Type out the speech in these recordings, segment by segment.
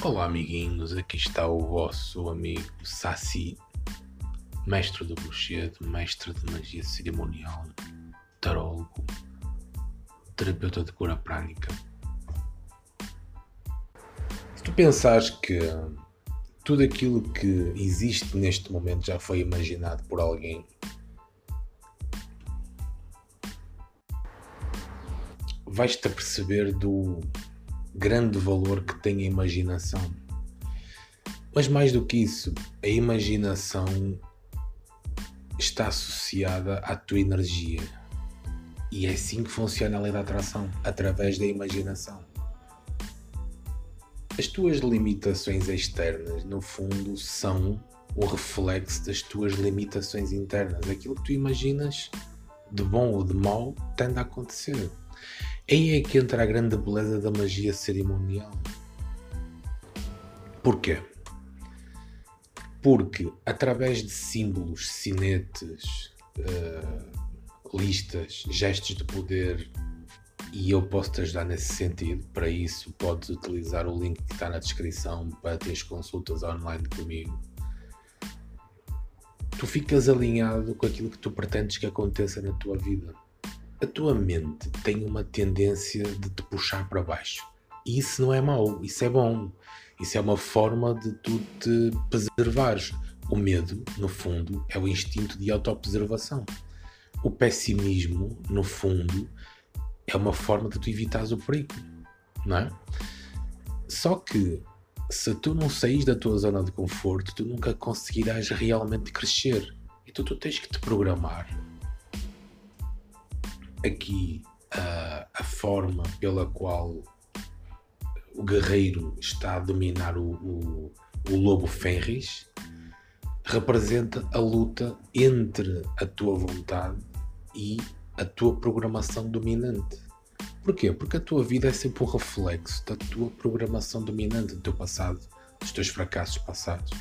Olá, amiguinhos. Aqui está o vosso amigo Saci, mestre do bruxedo, mestre de magia cerimonial, tarólogo, terapeuta de cura prânica. Se tu pensares que tudo aquilo que existe neste momento já foi imaginado por alguém, vais-te perceber do grande valor que tem a imaginação. Mas mais do que isso, a imaginação está associada à tua energia. E é assim que funciona a lei da atração através da imaginação. As tuas limitações externas, no fundo, são o reflexo das tuas limitações internas. Aquilo que tu imaginas, de bom ou de mau, tende a acontecer. Aí é que entra a grande beleza da magia cerimonial. Porquê? Porque através de símbolos, sinetes, uh, listas, gestos de poder, e eu posso te ajudar nesse sentido, para isso podes utilizar o link que está na descrição para ter consultas online comigo. Tu ficas alinhado com aquilo que tu pretendes que aconteça na tua vida a tua mente tem uma tendência de te puxar para baixo. E isso não é mau, isso é bom. Isso é uma forma de tu te preservares. O medo, no fundo, é o instinto de autopreservação. O pessimismo, no fundo, é uma forma de tu evitares o perigo, não é? Só que se tu não saís da tua zona de conforto, tu nunca conseguirás realmente crescer. Então tu tens que te programar aqui a, a forma pela qual o guerreiro está a dominar o, o, o lobo Fenris representa a luta entre a tua vontade e a tua programação dominante. Porquê? Porque a tua vida é sempre um reflexo da tua programação dominante, do teu passado, dos teus fracassos passados,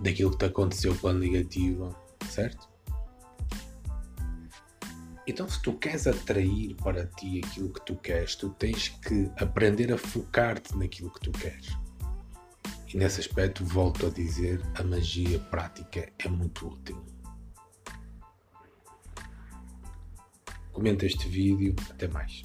daquilo que te aconteceu pela negativa, certo? Então, se tu queres atrair para ti aquilo que tu queres, tu tens que aprender a focar-te naquilo que tu queres. E nesse aspecto, volto a dizer, a magia prática é muito útil. Comenta este vídeo, até mais.